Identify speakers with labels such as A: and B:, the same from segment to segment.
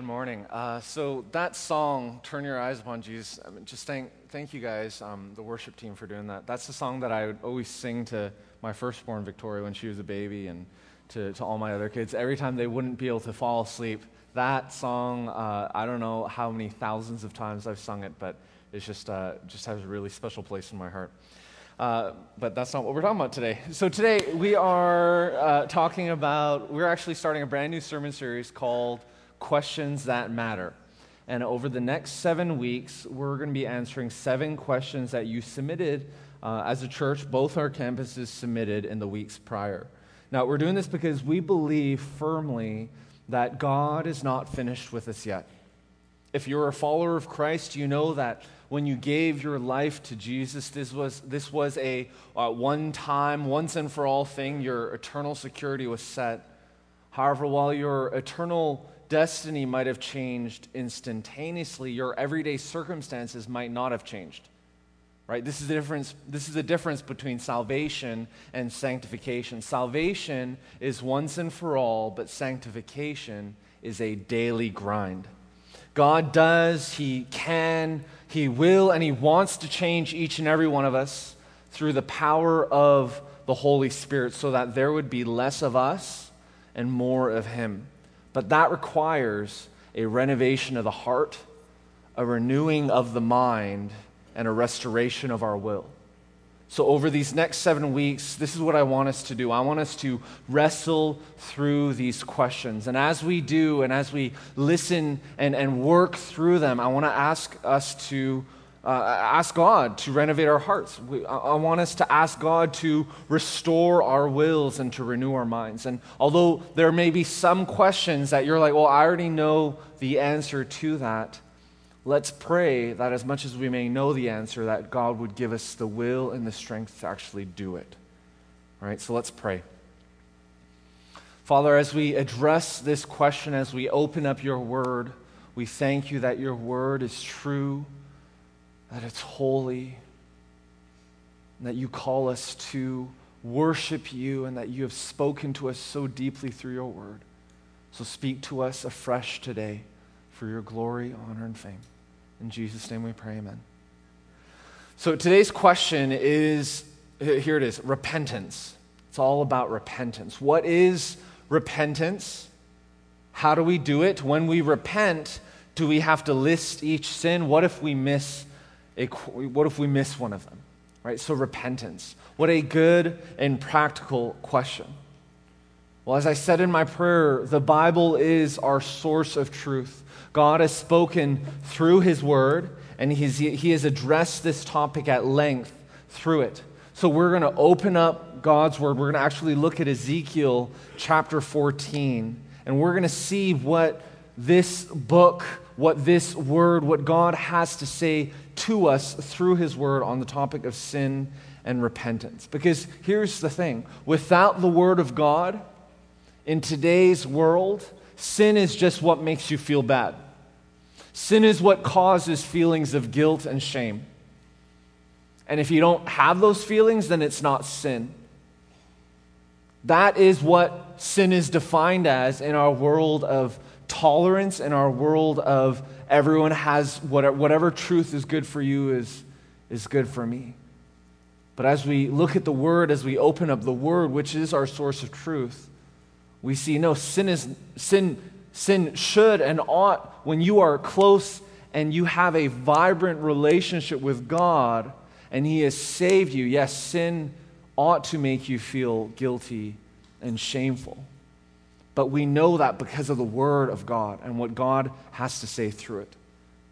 A: Good morning. Uh, so that song, "Turn Your Eyes Upon Jesus," I mean, just thank thank you guys, um, the worship team, for doing that. That's the song that I would always sing to my firstborn Victoria when she was a baby, and to, to all my other kids every time they wouldn't be able to fall asleep. That song, uh, I don't know how many thousands of times I've sung it, but it just uh, just has a really special place in my heart. Uh, but that's not what we're talking about today. So today we are uh, talking about, we're actually starting a brand new sermon series called Questions That Matter. And over the next seven weeks, we're going to be answering seven questions that you submitted uh, as a church, both our campuses submitted in the weeks prior. Now, we're doing this because we believe firmly that God is not finished with us yet. If you're a follower of Christ, you know that when you gave your life to Jesus, this was, this was a uh, one time, once and for all thing. Your eternal security was set. However, while your eternal destiny might have changed instantaneously, your everyday circumstances might not have changed. Right? This is the difference, this is the difference between salvation and sanctification. Salvation is once and for all, but sanctification is a daily grind. God does, He can, He will, and He wants to change each and every one of us through the power of the Holy Spirit so that there would be less of us and more of Him. But that requires a renovation of the heart, a renewing of the mind, and a restoration of our will. So, over these next seven weeks, this is what I want us to do. I want us to wrestle through these questions. And as we do, and as we listen and, and work through them, I want to ask us to uh, ask God to renovate our hearts. We, I, I want us to ask God to restore our wills and to renew our minds. And although there may be some questions that you're like, well, I already know the answer to that let's pray that as much as we may know the answer, that God would give us the will and the strength to actually do it. All right, so let's pray. Father, as we address this question, as we open up your word, we thank you that your word is true, that it's holy, and that you call us to worship you, and that you have spoken to us so deeply through your word. So speak to us afresh today for your glory, honor, and fame. In Jesus' name we pray, amen. So today's question is here it is repentance. It's all about repentance. What is repentance? How do we do it? When we repent, do we have to list each sin? What if we miss what if we miss one of them? Right? So repentance. What a good and practical question. Well, as I said in my prayer, the Bible is our source of truth. God has spoken through His Word, and He has addressed this topic at length through it. So we're going to open up God's Word. We're going to actually look at Ezekiel chapter 14, and we're going to see what this book, what this Word, what God has to say to us through His Word on the topic of sin and repentance. Because here's the thing without the Word of God, in today's world, sin is just what makes you feel bad. Sin is what causes feelings of guilt and shame. And if you don't have those feelings, then it's not sin. That is what sin is defined as in our world of tolerance, in our world of everyone has whatever, whatever truth is good for you is, is good for me. But as we look at the Word, as we open up the Word, which is our source of truth, we see no sin is sin sin should and ought when you are close and you have a vibrant relationship with God and he has saved you yes sin ought to make you feel guilty and shameful but we know that because of the word of God and what God has to say through it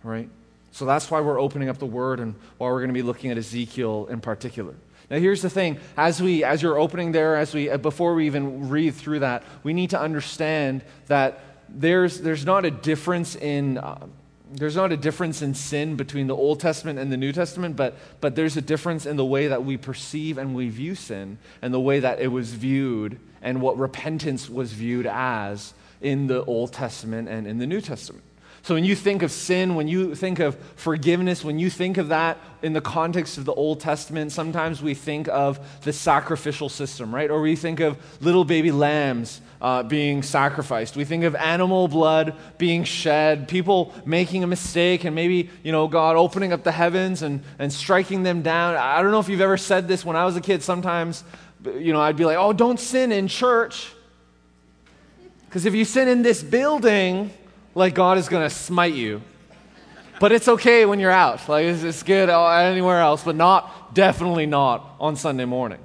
A: right so that's why we're opening up the word and why we're going to be looking at Ezekiel in particular now, here's the thing: as we, as you're opening there, as we, uh, before we even read through that, we need to understand that there's, there's not a difference in. Uh, there's not a difference in sin between the Old Testament and the New Testament, but, but there's a difference in the way that we perceive and we view sin and the way that it was viewed and what repentance was viewed as in the Old Testament and in the New Testament. So when you think of sin, when you think of forgiveness, when you think of that in the context of the Old Testament, sometimes we think of the sacrificial system, right? Or we think of little baby lambs uh, being sacrificed. We think of animal blood being shed, people making a mistake, and maybe, you know, God opening up the heavens and, and striking them down. I don't know if you've ever said this when I was a kid. Sometimes, you know, I'd be like, oh, don't sin in church. Because if you sin in this building, like God is going to smite you. But it's okay when you're out. Like it's, it's good anywhere else, but not definitely not on Sunday morning,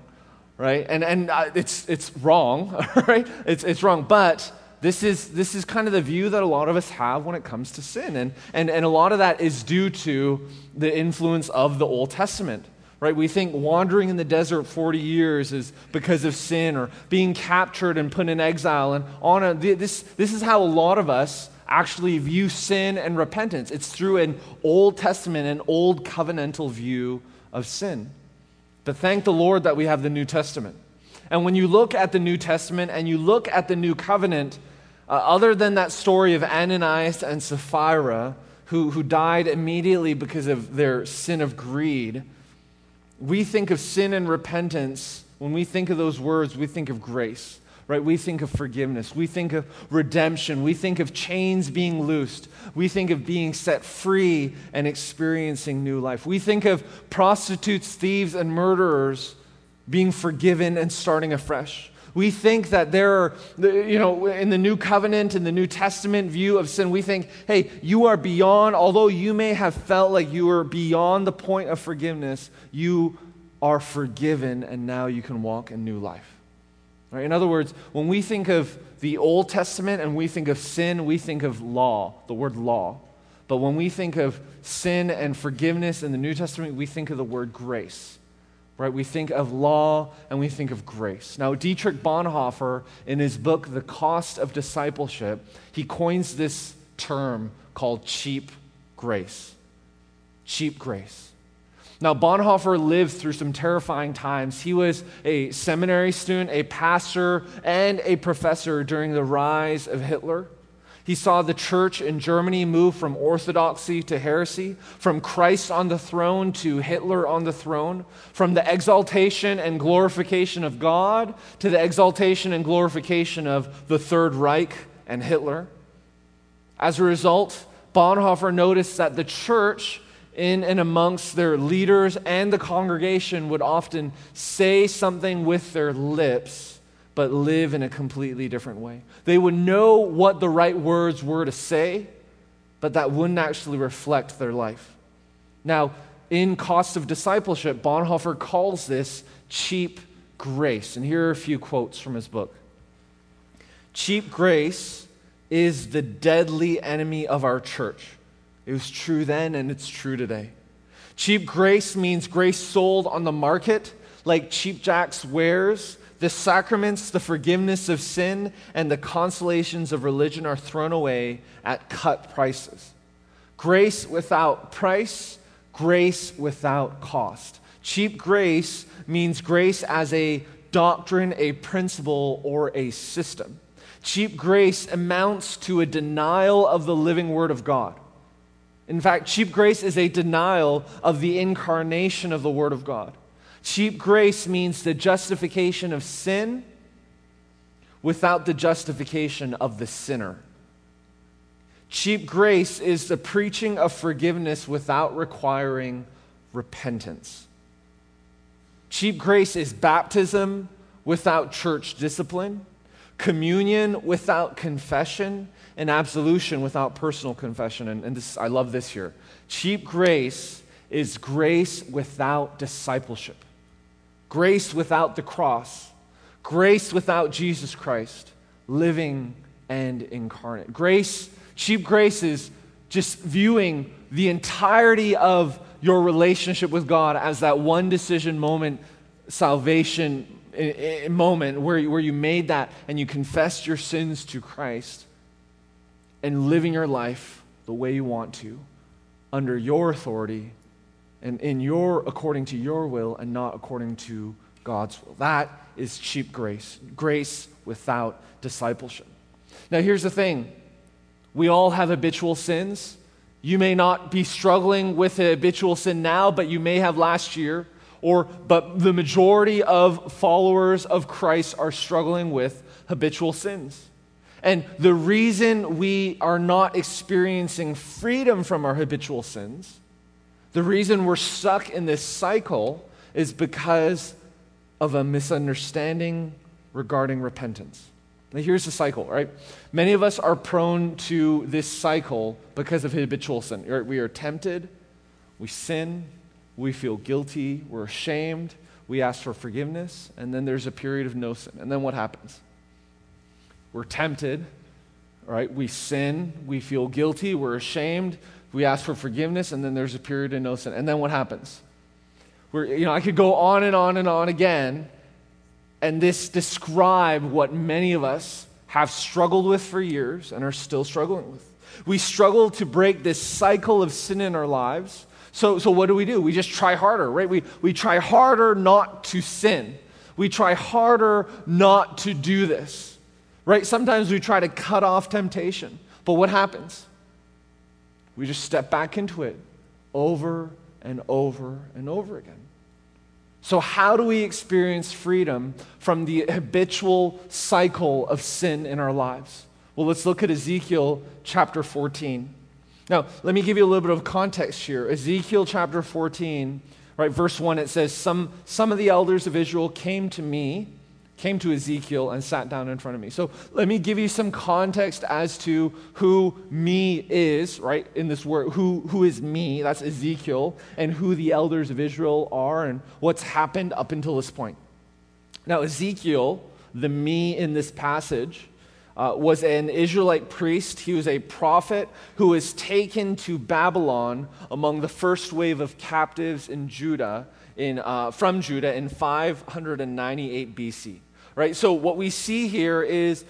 A: right? And and uh, it's it's wrong, right? It's it's wrong. But this is this is kind of the view that a lot of us have when it comes to sin, and and and a lot of that is due to the influence of the Old Testament right? We think wandering in the desert 40 years is because of sin or being captured and put in exile. And on a, this, this is how a lot of us actually view sin and repentance. It's through an Old Testament, an old covenantal view of sin. But thank the Lord that we have the New Testament. And when you look at the New Testament and you look at the New Covenant, uh, other than that story of Ananias and Sapphira, who, who died immediately because of their sin of greed, we think of sin and repentance. When we think of those words, we think of grace right? We think of forgiveness. We think of redemption. We think of chains being loosed. We think of being set free and experiencing new life. We think of prostitutes, thieves, and murderers being forgiven and starting afresh. We think that there are, you know, in the New Covenant, in the New Testament view of sin, we think, hey, you are beyond, although you may have felt like you were beyond the point of forgiveness, you are forgiven and now you can walk in new life. Right? In other words, when we think of the Old Testament and we think of sin, we think of law, the word law. But when we think of sin and forgiveness in the New Testament, we think of the word grace. Right? We think of law and we think of grace. Now, Dietrich Bonhoeffer, in his book, The Cost of Discipleship, he coins this term called cheap grace. Cheap grace. Now, Bonhoeffer lived through some terrifying times. He was a seminary student, a pastor, and a professor during the rise of Hitler. He saw the church in Germany move from orthodoxy to heresy, from Christ on the throne to Hitler on the throne, from the exaltation and glorification of God to the exaltation and glorification of the Third Reich and Hitler. As a result, Bonhoeffer noticed that the church in and amongst their leaders and the congregation would often say something with their lips, but live in a completely different way. They would know what the right words were to say, but that wouldn't actually reflect their life. Now, in Cost of Discipleship, Bonhoeffer calls this cheap grace. And here are a few quotes from his book Cheap grace is the deadly enemy of our church. It was true then and it's true today. Cheap grace means grace sold on the market like cheap jacks wares. The sacraments, the forgiveness of sin, and the consolations of religion are thrown away at cut prices. Grace without price, grace without cost. Cheap grace means grace as a doctrine, a principle, or a system. Cheap grace amounts to a denial of the living Word of God. In fact, cheap grace is a denial of the incarnation of the Word of God. Cheap grace means the justification of sin without the justification of the sinner. Cheap grace is the preaching of forgiveness without requiring repentance. Cheap grace is baptism without church discipline, communion without confession, and absolution without personal confession. And, and this, I love this here. Cheap grace is grace without discipleship, grace without the cross, grace without Jesus Christ, living and incarnate. Grace, cheap grace is just viewing the entirety of your relationship with God as that one decision moment, salvation moment where, where you made that and you confessed your sins to Christ and living your life the way you want to, under your authority, and in your according to your will and not according to God's will. That is cheap grace, grace without discipleship. Now, here's the thing We all have habitual sins. You may not be struggling with a habitual sin now, but you may have last year. Or, but the majority of followers of Christ are struggling with habitual sins. And the reason we are not experiencing freedom from our habitual sins, the reason we're stuck in this cycle is because of a misunderstanding regarding repentance. Now, here's the cycle, right? Many of us are prone to this cycle because of habitual sin. We are tempted, we sin, we feel guilty, we're ashamed, we ask for forgiveness, and then there's a period of no sin. And then what happens? We're tempted, right? We sin, we feel guilty, we're ashamed, we ask for forgiveness, and then there's a period of no sin. And then what happens? We're, you know, I could go on and on and on again, and this describe what many of us have struggled with for years and are still struggling with. We struggle to break this cycle of sin in our lives. So, so what do we do? We just try harder, right? We, we try harder not to sin. We try harder not to do this right? Sometimes we try to cut off temptation, but what happens? We just step back into it over and over and over again. So, how do we experience freedom from the habitual cycle of sin in our lives? Well, let's look at Ezekiel chapter 14. Now, let me give you a little bit of context here. Ezekiel chapter 14, right, verse 1, it says, Some, some of the elders of Israel came to me came to Ezekiel and sat down in front of me. So let me give you some context as to who me is, right, in this word. Who, who is me? That's Ezekiel, and who the elders of Israel are, and what's happened up until this point. Now, Ezekiel, the me in this passage, uh, was an Israelite priest. He was a prophet who was taken to Babylon among the first wave of captives in Judah in, uh, from Judah in 598 BC. Right? So, what we see here is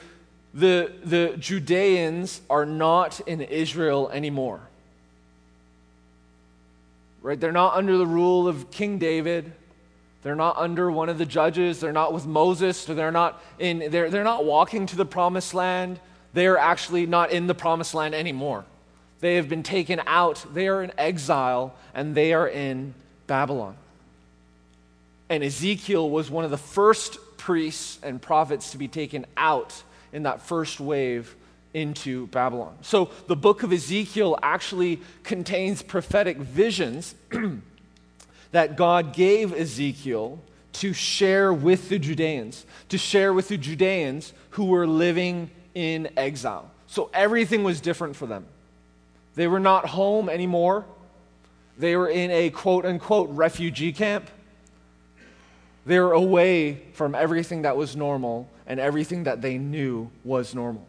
A: the, the Judeans are not in Israel anymore. Right? They're not under the rule of King David. They're not under one of the judges. They're not with Moses. They're not, in, they're, they're not walking to the promised land. They're actually not in the promised land anymore. They have been taken out. They are in exile and they are in Babylon. And Ezekiel was one of the first priests and prophets to be taken out in that first wave into Babylon. So the book of Ezekiel actually contains prophetic visions that God gave Ezekiel to share with the Judeans, to share with the Judeans who were living in exile. So everything was different for them. They were not home anymore. They were in a quote unquote refugee camp. They were away from everything that was normal and everything that they knew was normal.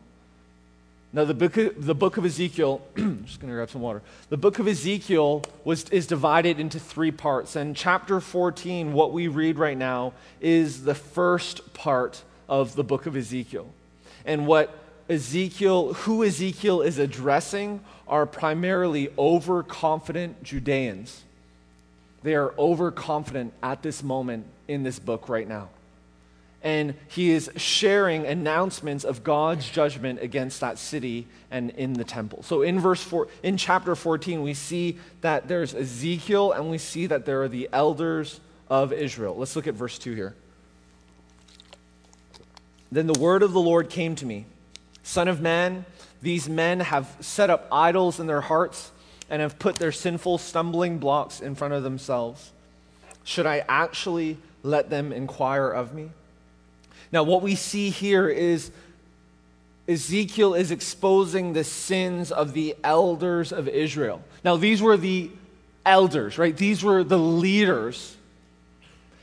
A: Now, the book of, the book of Ezekiel, I'm just going to grab some water. The book of Ezekiel was, is divided into three parts. And chapter 14, what we read right now, is the first part of the book of Ezekiel. And what Ezekiel, who Ezekiel is addressing, are primarily overconfident Judeans. They are overconfident at this moment in this book right now. And he is sharing announcements of God's judgment against that city and in the temple. So in verse 4 in chapter 14 we see that there's Ezekiel and we see that there are the elders of Israel. Let's look at verse 2 here. Then the word of the Lord came to me, son of man, these men have set up idols in their hearts and have put their sinful stumbling blocks in front of themselves. Should I actually let them inquire of me. Now, what we see here is Ezekiel is exposing the sins of the elders of Israel. Now, these were the elders, right? These were the leaders.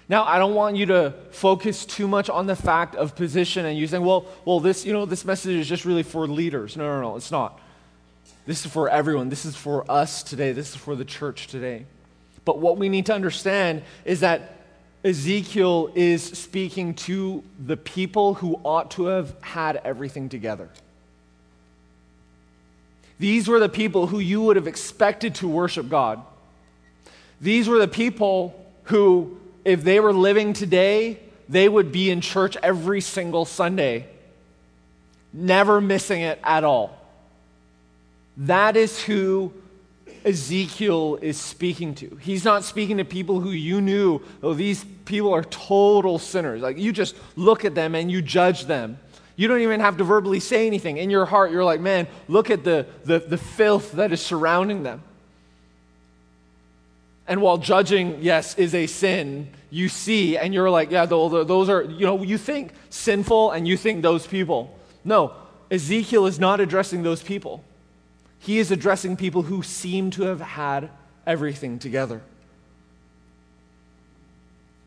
A: Now, I don't want you to focus too much on the fact of position and you saying, well, well, this, you know, this message is just really for leaders. No, no, no, it's not. This is for everyone. This is for us today. This is for the church today. But what we need to understand is that Ezekiel is speaking to the people who ought to have had everything together. These were the people who you would have expected to worship God. These were the people who, if they were living today, they would be in church every single Sunday, never missing it at all. That is who Ezekiel is speaking to. He's not speaking to people who you knew, oh, these people are total sinners. Like you just look at them and you judge them. You don't even have to verbally say anything. In your heart, you're like, man, look at the, the, the filth that is surrounding them. And while judging, yes, is a sin, you see and you're like, yeah, those are, you know, you think sinful and you think those people. No, Ezekiel is not addressing those people. He is addressing people who seem to have had everything together.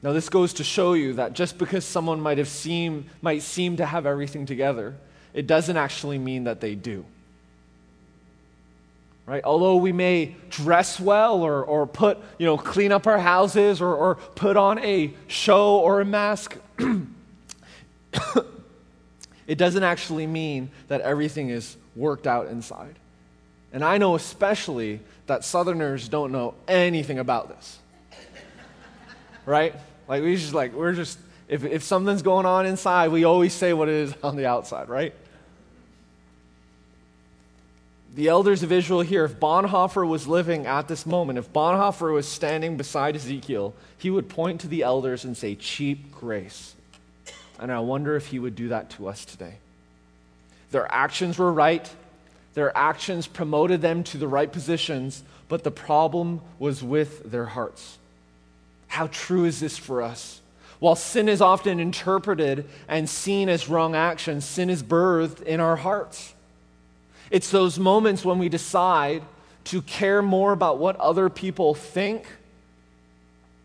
A: Now, this goes to show you that just because someone might, have seem, might seem to have everything together, it doesn't actually mean that they do. Right? Although we may dress well or, or put, you know, clean up our houses or, or put on a show or a mask, it doesn't actually mean that everything is worked out inside. And I know especially that Southerners don't know anything about this. right? Like we just like we're just if if something's going on inside, we always say what it is on the outside, right? The elders of Israel here, if Bonhoeffer was living at this moment, if Bonhoeffer was standing beside Ezekiel, he would point to the elders and say, cheap grace. And I wonder if he would do that to us today. Their actions were right, their actions promoted them to the right positions, but the problem was with their hearts. How true is this for us? While sin is often interpreted and seen as wrong action, sin is birthed in our hearts. It's those moments when we decide to care more about what other people think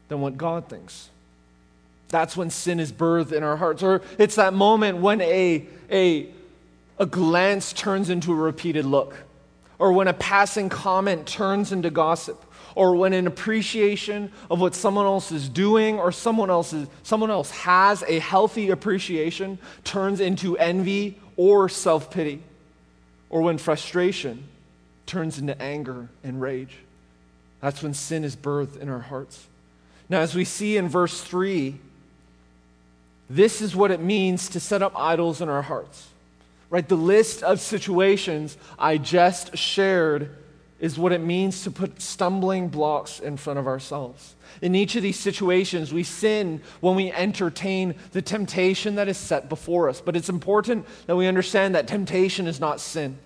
A: than what God thinks. That's when sin is birthed in our hearts. Or it's that moment when a, a, a glance turns into a repeated look, or when a passing comment turns into gossip, or when an appreciation of what someone else is doing or someone else, is, someone else has a healthy appreciation turns into envy or self pity, or when frustration turns into anger and rage. That's when sin is birthed in our hearts. Now, as we see in verse 3, this is what it means to set up idols in our hearts. Right? The list of situations I just shared is what it means to put stumbling blocks in front of ourselves. In each of these situations, we sin when we entertain the temptation that is set before us. But it's important that we understand that temptation is not sin.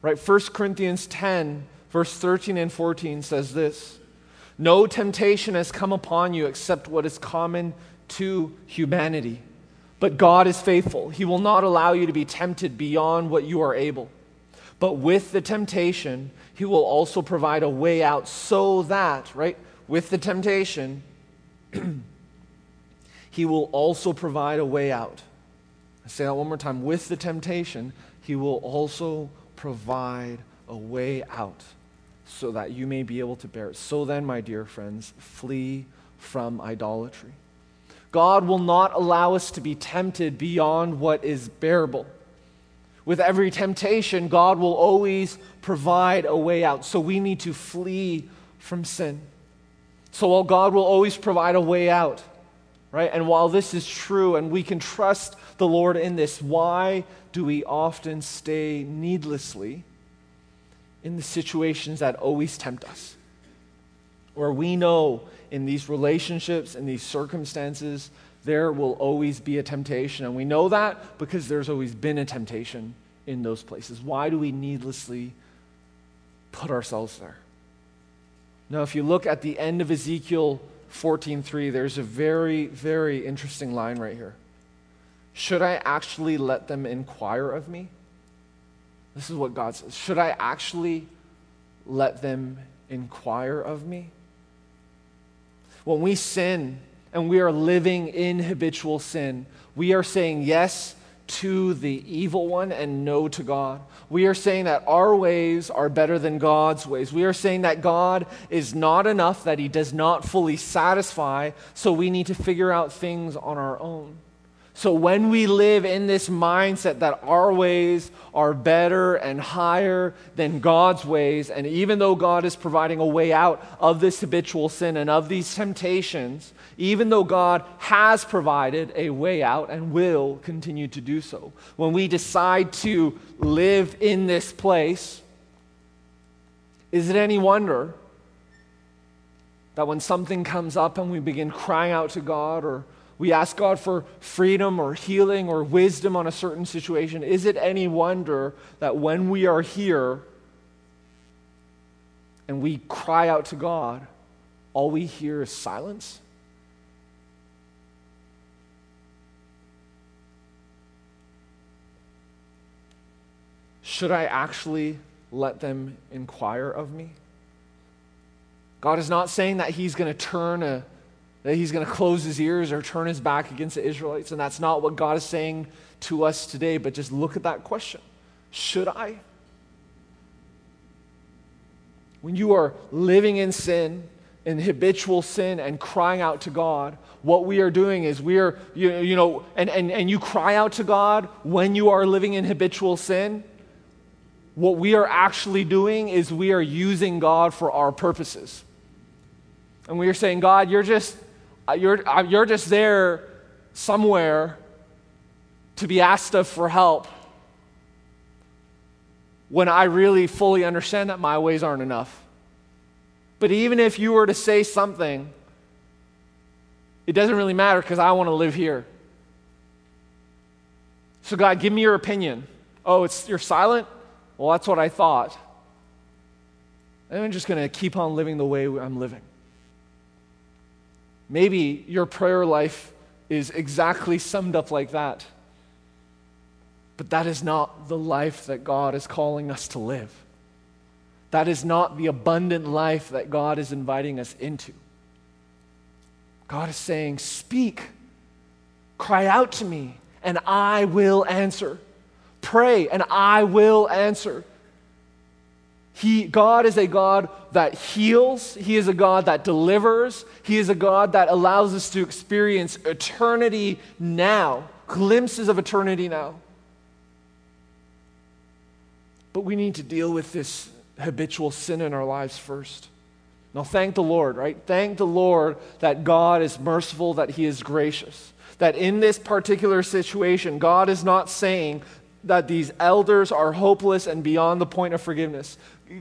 A: Right? 1 Corinthians 10, verse 13 and 14 says this No temptation has come upon you except what is common to humanity. But God is faithful. He will not allow you to be tempted beyond what you are able. But with the temptation, he will also provide a way out so that, right, with the temptation, he will also provide a way out. I say that one more time. With the temptation, he will also provide a way out so that you may be able to bear it. So then, my dear friends, flee from idolatry. God will not allow us to be tempted beyond what is bearable with every temptation, God will always provide a way out. So we need to flee from sin. So while God will always provide a way out, right? And while this is true and we can trust the Lord in this, why do we often stay needlessly in the situations that always tempt us? Where we know in these relationships, in these circumstances, there will always be a temptation. And we know that because there's always been a temptation in those places. Why do we needlessly put ourselves there? Now, if you look at the end of Ezekiel 14:3, there's a very, very interesting line right here. Should I actually let them inquire of me? This is what God says. Should I actually let them inquire of me? When we sin, and we are living in habitual sin, we are saying yes to the evil one and no to God. We are saying that our ways are better than God's ways. We are saying that God is not enough, that He does not fully satisfy, so we need to figure out things on our own. So when we live in this mindset that our ways are better and higher than God's ways, and even though God is providing a way out of this habitual sin and of these temptations, even though God has provided a way out and will continue to do so, when we decide to live in this place, is it any wonder that when something comes up and we begin crying out to God or we ask God for freedom or healing or wisdom on a certain situation, is it any wonder that when we are here and we cry out to God, all we hear is silence? Should I actually let them inquire of me? God is not saying that He's going to turn a that he's going to close his ears or turn his back against the Israelites. And that's not what God is saying to us today, but just look at that question Should I? When you are living in sin, in habitual sin, and crying out to God, what we are doing is we are, you, you know, and, and, and you cry out to God when you are living in habitual sin. What we are actually doing is we are using God for our purposes. And we are saying, God, you're just, you're, uh, you're just there somewhere to be asked of for help when I really fully understand that my ways aren't enough. But even if you were to say something, it doesn't really matter because I want to live here. So, God, give me your opinion. Oh, it's, you're silent? Well, that's what I thought. I'm just going to keep on living the way I'm living. Maybe your prayer life is exactly summed up like that. But that is not the life that God is calling us to live. That is not the abundant life that God is inviting us into. God is saying, Speak, cry out to me, and I will answer. Pray, and I will answer. He, God is a God that heals. He is a God that delivers. He is a God that allows us to experience eternity now, glimpses of eternity now. But we need to deal with this habitual sin in our lives first. Now, thank the Lord, right? Thank the Lord that God is merciful, that He is gracious. That in this particular situation, God is not saying that these elders are hopeless and beyond the point of forgiveness.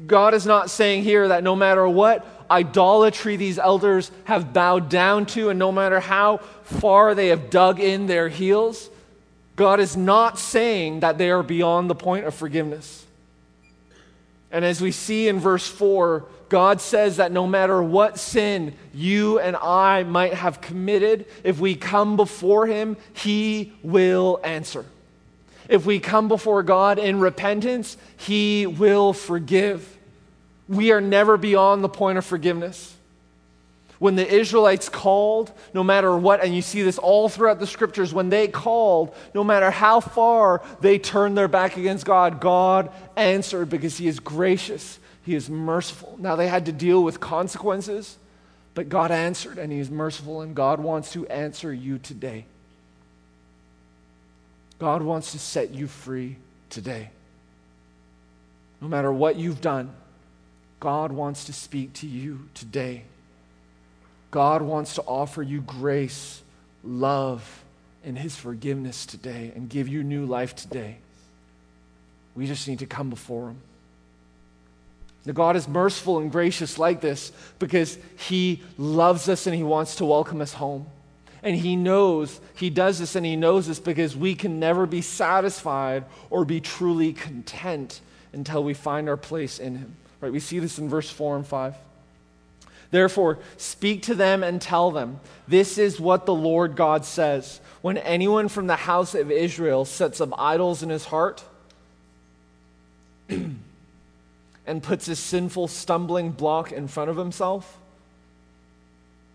A: God is not saying here that no matter what idolatry these elders have bowed down to, and no matter how far they have dug in their heels, God is not saying that they are beyond the point of forgiveness. And as we see in verse 4, God says that no matter what sin you and I might have committed, if we come before Him, He will answer. If we come before God in repentance, He will forgive. We are never beyond the point of forgiveness. When the Israelites called, no matter what, and you see this all throughout the scriptures, when they called, no matter how far they turned their back against God, God answered because He is gracious, He is merciful. Now they had to deal with consequences, but God answered and He is merciful, and God wants to answer you today. God wants to set you free today. No matter what you've done, God wants to speak to you today. God wants to offer you grace, love, and His forgiveness today and give you new life today. We just need to come before Him. Now, God is merciful and gracious like this because He loves us and He wants to welcome us home. And he knows, he does this and he knows this because we can never be satisfied or be truly content until we find our place in him. Right? We see this in verse 4 and 5. Therefore, speak to them and tell them, this is what the Lord God says. When anyone from the house of Israel sets up idols in his heart and puts a sinful stumbling block in front of himself,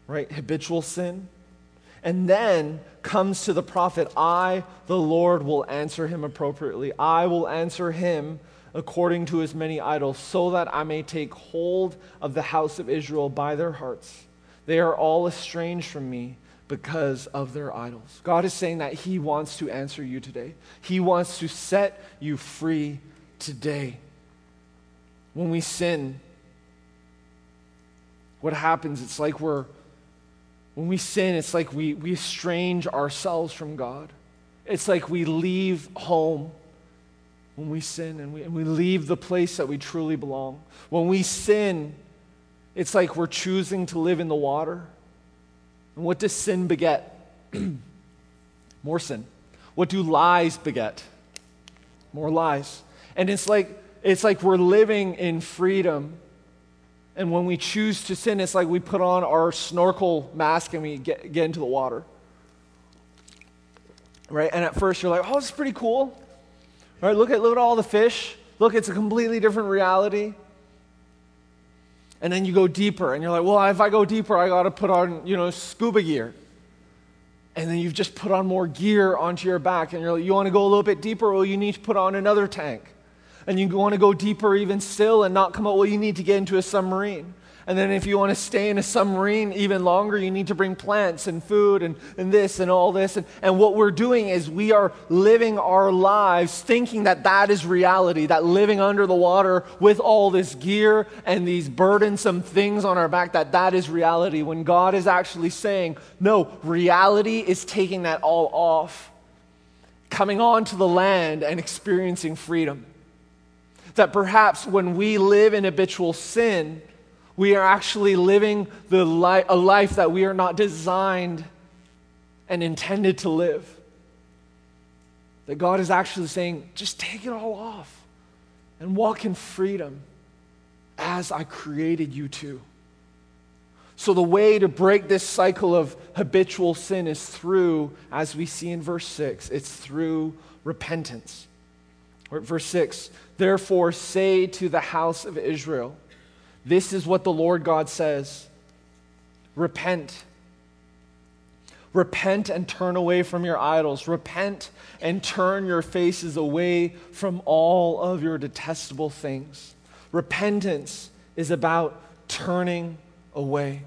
A: right? Habitual sin and then comes to the prophet, I, the Lord, will answer him appropriately. I will answer him according to his many idols, so that I may take hold of the house of Israel by their hearts. They are all estranged from me, because of their idols. God is saying that He wants to answer you today, He wants to set you free today. When we sin, what happens? It's like we're, when we sin, it's like we, we estrange ourselves from God. It's like we leave home when we sin and we, and we leave the place that we truly belong. When we sin, it's like we're choosing to live in the water. And what does sin beget? More sin. What do lies beget? More lies. And it's like it's like we're living in freedom. And when we choose to sin, it's like we put on our snorkel mask and we get, get into the water. Right? And at first you're like, oh, this is pretty cool. Right? Look at look at all the fish. Look, it's a completely different reality. And then you go deeper, and you're like, well, if I go deeper, I got to put on, you know, scuba gear. And then you've just put on more gear onto your back, and you're like, you want to go a little bit deeper? Well, you need to put on another tank. And you want to go deeper even still and not come out, well, you need to get into a submarine. And then if you want to stay in a submarine even longer, you need to bring plants and food and, and this and all this. And, and what we're doing is we are living our lives thinking that that is reality, that living under the water with all this gear and these burdensome things on our back, that that is reality. When God is actually saying, no, reality is taking that all off, coming onto the land and experiencing freedom. That perhaps when we live in habitual sin, we are actually living the li- a life that we are not designed and intended to live. That God is actually saying, just take it all off and walk in freedom as I created you to. So, the way to break this cycle of habitual sin is through, as we see in verse 6, it's through repentance. Verse 6 Therefore, say to the house of Israel, this is what the Lord God says Repent. Repent and turn away from your idols. Repent and turn your faces away from all of your detestable things. Repentance is about turning away.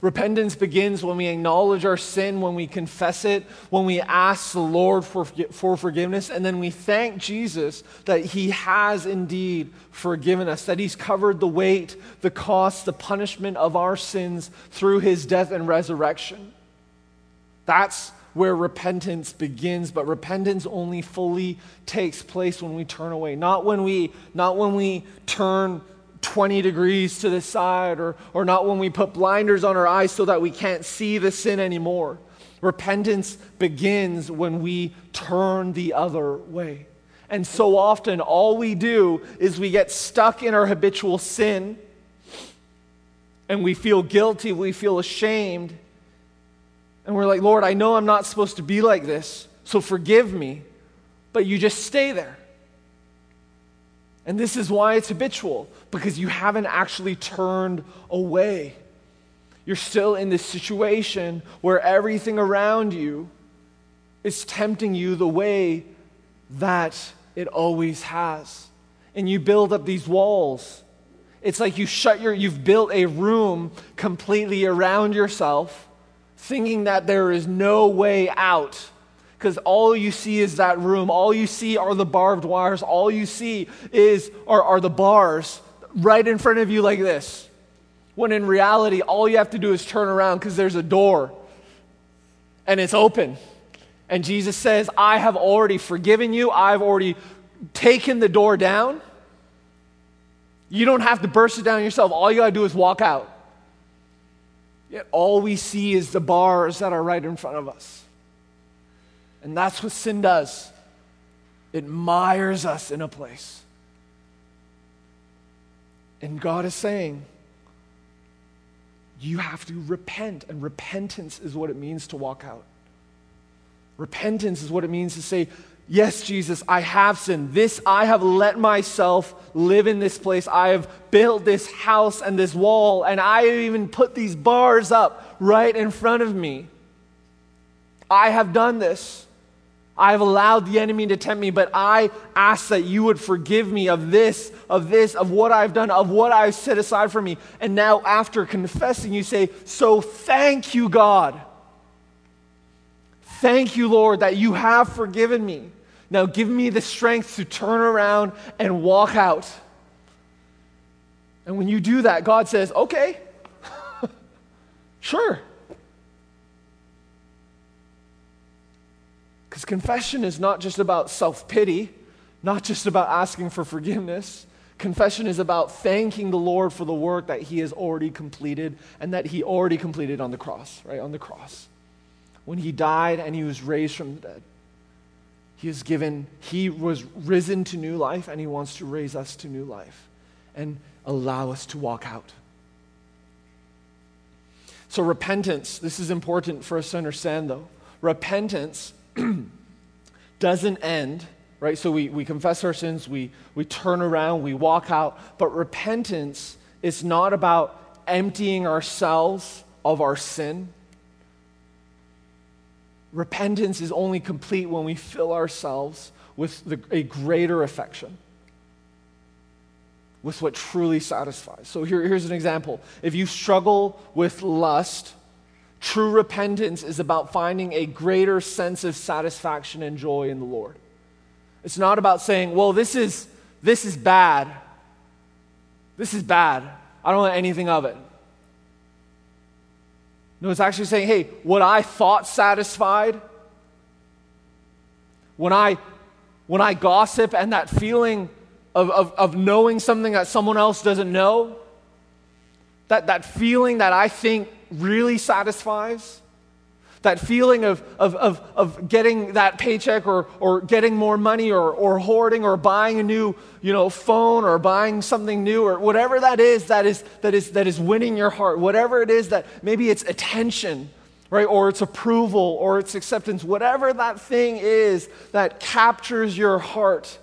A: Repentance begins when we acknowledge our sin, when we confess it, when we ask the Lord for, for forgiveness, and then we thank Jesus that He has indeed forgiven us, that He's covered the weight, the cost, the punishment of our sins through His death and resurrection. That's where repentance begins but repentance only fully takes place when we turn away not when we not when we turn 20 degrees to the side, or, or not when we put blinders on our eyes so that we can't see the sin anymore. Repentance begins when we turn the other way. And so often, all we do is we get stuck in our habitual sin and we feel guilty, we feel ashamed. And we're like, Lord, I know I'm not supposed to be like this, so forgive me. But you just stay there. And this is why it's habitual, because you haven't actually turned away. You're still in this situation where everything around you is tempting you the way that it always has. And you build up these walls. It's like you shut your, you've built a room completely around yourself, thinking that there is no way out because all you see is that room. All you see are the barbed wires. All you see is are, are the bars right in front of you like this. When in reality, all you have to do is turn around because there's a door and it's open. And Jesus says, I have already forgiven you. I've already taken the door down. You don't have to burst it down yourself. All you got to do is walk out. Yet all we see is the bars that are right in front of us. And that's what sin does it mires us in a place. And God is saying, you have to repent, and repentance is what it means to walk out. Repentance is what it means to say, Yes, Jesus, I have sinned. This, I have let myself live in this place. I have built this house and this wall, and I even put these bars up right in front of me. I have done this. I've allowed the enemy to tempt me, but I ask that you would forgive me of this, of this, of what I've done, of what I've set aside for me. And now, after confessing, you say, So thank you, God. Thank you, Lord, that you have forgiven me. Now give me the strength to turn around and walk out. And when you do that, God says, okay, sure. Because confession is not just about self pity, not just about asking for forgiveness. Confession is about thanking the Lord for the work that He has already completed and that He already completed on the cross, right? On the cross. When He died and He was raised from the dead. He has given, He was risen to new life and He wants to raise us to new life and allow us to walk out. So, repentance, this is important for us to understand though. Repentance doesn't end right? So we, we confess our sins, we, we turn around, we walk out. But repentance is not about emptying ourselves of our sin. Repentance is only complete when we fill ourselves with the, a greater affection, with what truly satisfies. So here, here's an example. If you struggle with lust, true repentance is about finding a greater sense of satisfaction and joy in the Lord. It's not about saying, well, this is, this is bad. This is bad. I don't want anything of it. No, it's actually saying, hey, what I thought satisfied, when I, when I gossip and that feeling of, of, of knowing something that someone else doesn't know, that, that feeling that I think really satisfies, that feeling of, of, of, of getting that paycheck or, or getting more money or, or hoarding or buying a new you know, phone or buying something new or whatever that is that is, that is that is winning your heart, whatever it is that maybe it's attention, right? Or it's approval or it's acceptance, whatever that thing is that captures your heart,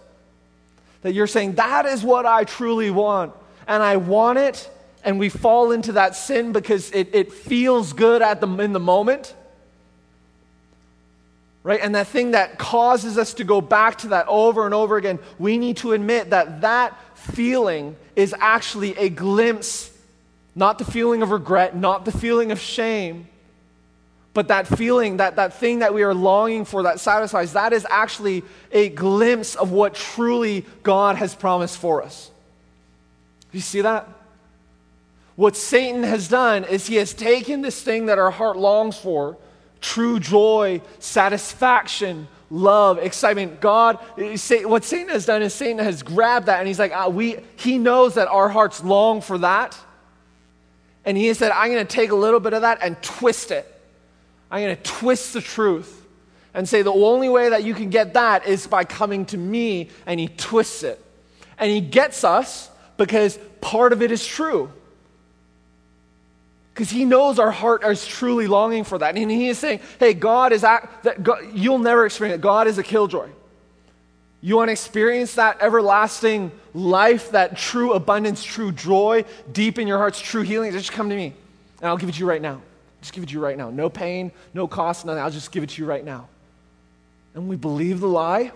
A: that you're saying, that is what I truly want. And I want it, and we fall into that sin because it, it feels good at the, in the moment right? And that thing that causes us to go back to that over and over again, we need to admit that that feeling is actually a glimpse, not the feeling of regret, not the feeling of shame, but that feeling, that, that thing that we are longing for that satisfies, that is actually a glimpse of what truly God has promised for us. You see that? What Satan has done is he has taken this thing that our heart longs for true joy, satisfaction, love, excitement. God, what Satan has done is Satan has grabbed that and he's like, ah, we, he knows that our hearts long for that. And he said, I'm going to take a little bit of that and twist it. I'm going to twist the truth and say the only way that you can get that is by coming to me. And he twists it. And he gets us because part of it is true because he knows our heart is truly longing for that. And he is saying, hey, God is, at, that God, you'll never experience it. God is a killjoy. You want to experience that everlasting life, that true abundance, true joy, deep in your heart's true healing? Just come to me, and I'll give it to you right now. Just give it to you right now. No pain, no cost, nothing. I'll just give it to you right now. And we believe the lie,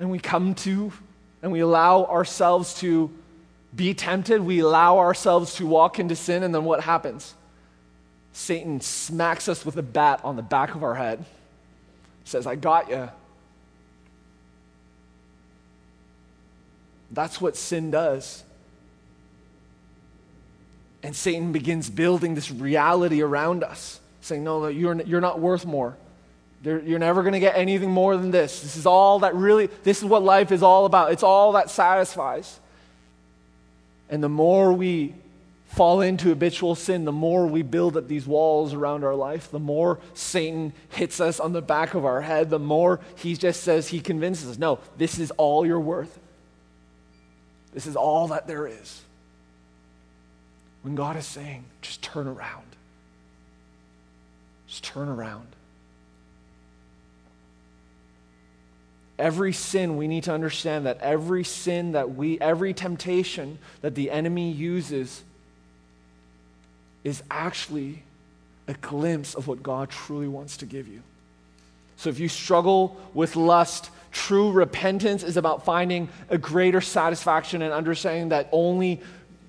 A: and we come to, and we allow ourselves to be tempted, we allow ourselves to walk into sin, and then what happens? Satan smacks us with a bat on the back of our head, says, I got you. That's what sin does. And Satan begins building this reality around us, saying, No, no you're, you're not worth more. You're never going to get anything more than this. This is all that really, this is what life is all about. It's all that satisfies. And the more we fall into habitual sin, the more we build up these walls around our life, the more Satan hits us on the back of our head, the more he just says, he convinces us, no, this is all you're worth. This is all that there is. When God is saying, just turn around. Just turn around. Every sin, we need to understand that every sin that we, every temptation that the enemy uses is actually a glimpse of what God truly wants to give you. So if you struggle with lust, true repentance is about finding a greater satisfaction and understanding that only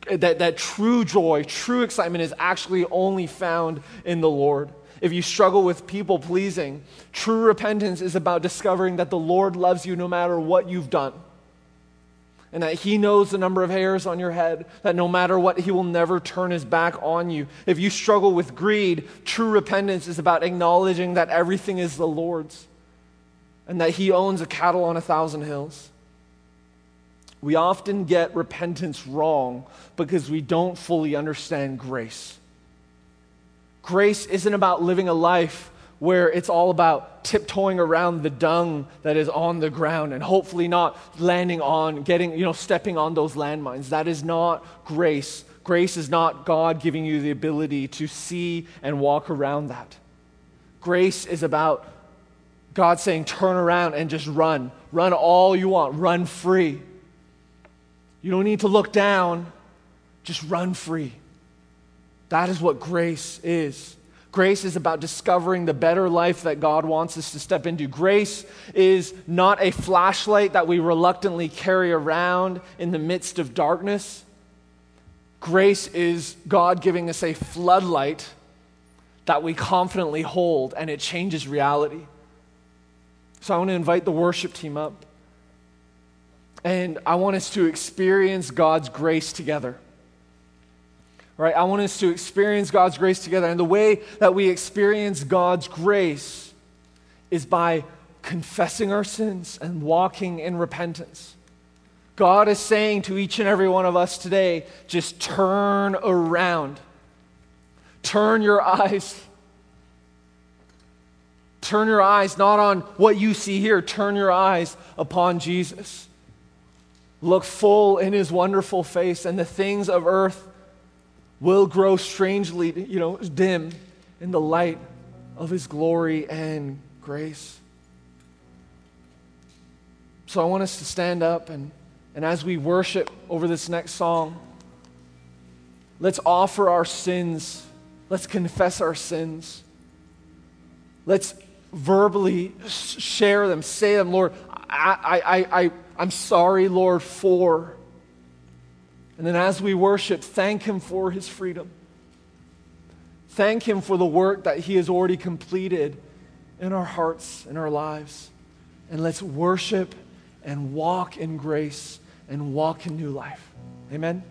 A: that, that true joy, true excitement is actually only found in the Lord. If you struggle with people pleasing, true repentance is about discovering that the Lord loves you no matter what you've done. And that He knows the number of hairs on your head, that no matter what, He will never turn His back on you. If you struggle with greed, true repentance is about acknowledging that everything is the Lord's and that He owns a cattle on a thousand hills. We often get repentance wrong because we don't fully understand grace. Grace isn't about living a life where it's all about tiptoeing around the dung that is on the ground and hopefully not landing on, getting, you know, stepping on those landmines. That is not grace. Grace is not God giving you the ability to see and walk around that. Grace is about God saying, turn around and just run. Run all you want, run free. You don't need to look down, just run free. That is what grace is. Grace is about discovering the better life that God wants us to step into. Grace is not a flashlight that we reluctantly carry around in the midst of darkness. Grace is God giving us a floodlight that we confidently hold, and it changes reality. So I want to invite the worship team up. And I want us to experience God's grace together. Right? I want us to experience God's grace together. And the way that we experience God's grace is by confessing our sins and walking in repentance. God is saying to each and every one of us today just turn around. Turn your eyes. Turn your eyes not on what you see here, turn your eyes upon Jesus. Look full in his wonderful face, and the things of earth will grow strangely, you know, dim in the light of his glory and grace. So I want us to stand up and, and as we worship over this next song, let's offer our sins. Let's confess our sins. Let's verbally share them, say them, Lord, I, I, I, I'm sorry, Lord, for. And then as we worship, thank Him for His freedom. Thank Him for the work that He has already completed in our hearts, in our lives. And let's worship and walk in grace and walk in new life. Amen.